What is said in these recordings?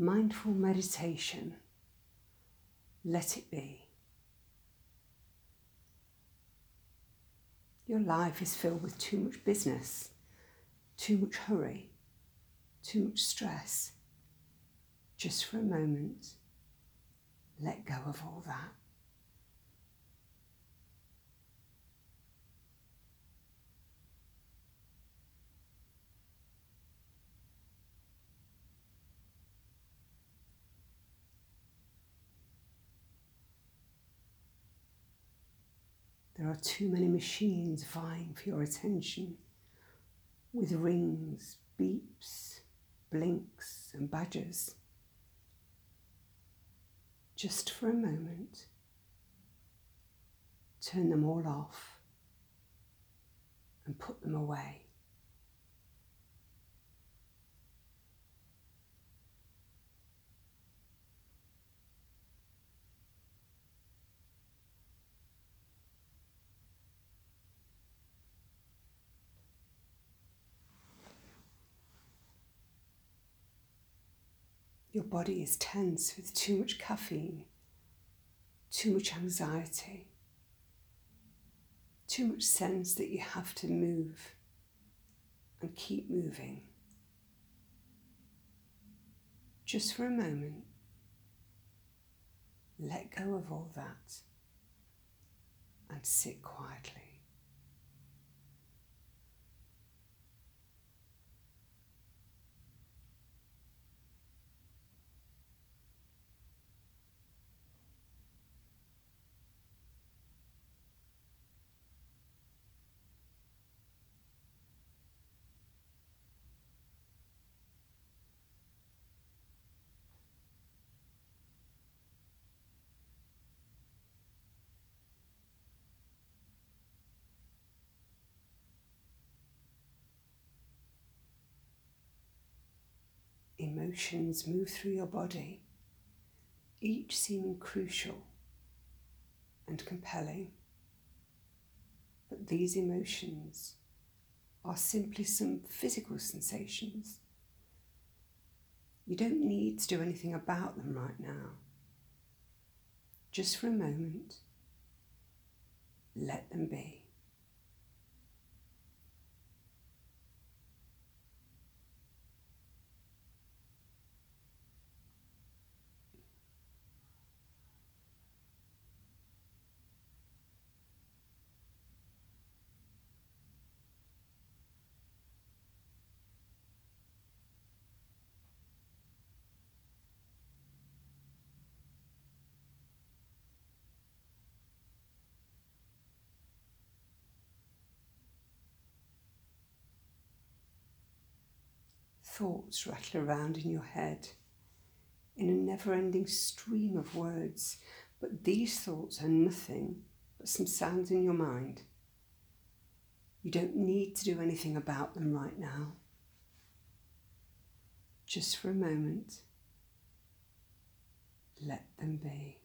mindful meditation. Let it be. Your life is filled with too much business, too much hurry, too much stress. Just for a moment, let go of all that. There are too many machines vying for your attention with rings, beeps, blinks, and badges. Just for a moment, turn them all off and put them away. Your body is tense with too much caffeine, too much anxiety, too much sense that you have to move and keep moving. Just for a moment, let go of all that and sit quietly. Emotions move through your body, each seeming crucial and compelling. But these emotions are simply some physical sensations. You don't need to do anything about them right now. Just for a moment, let them be. Thoughts rattle around in your head in a never ending stream of words, but these thoughts are nothing but some sounds in your mind. You don't need to do anything about them right now. Just for a moment, let them be.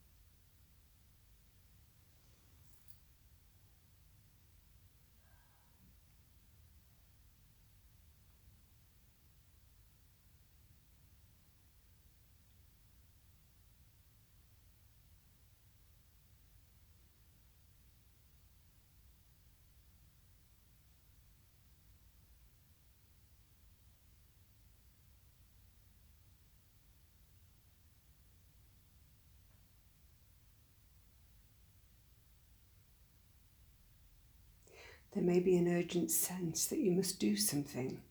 There may be an urgent sense that you must do something,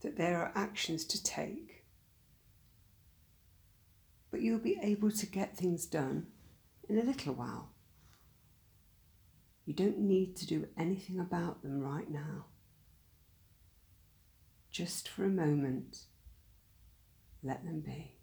that there are actions to take. But you'll be able to get things done in a little while. You don't need to do anything about them right now. Just for a moment, let them be.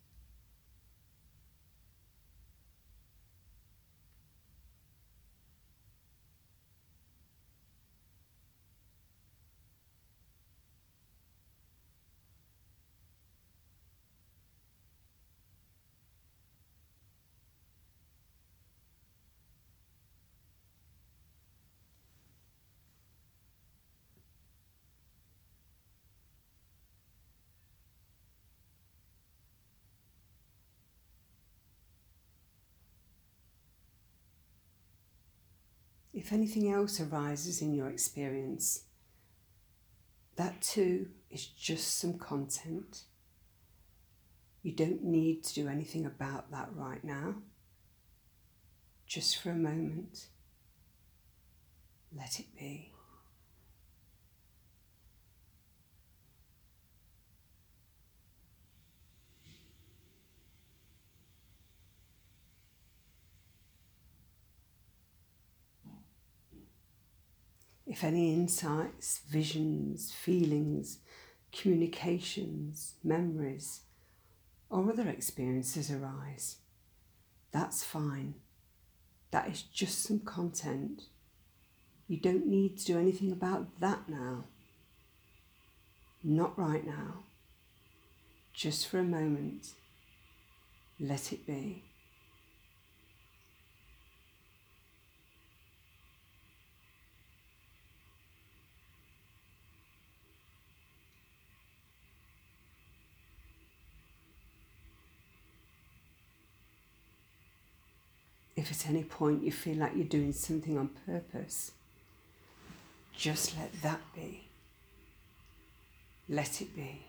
If anything else arises in your experience, that too is just some content. You don't need to do anything about that right now. Just for a moment, let it be. If any insights, visions, feelings, communications, memories, or other experiences arise, that's fine. That is just some content. You don't need to do anything about that now. Not right now. Just for a moment. Let it be. If at any point you feel like you're doing something on purpose, just let that be. Let it be.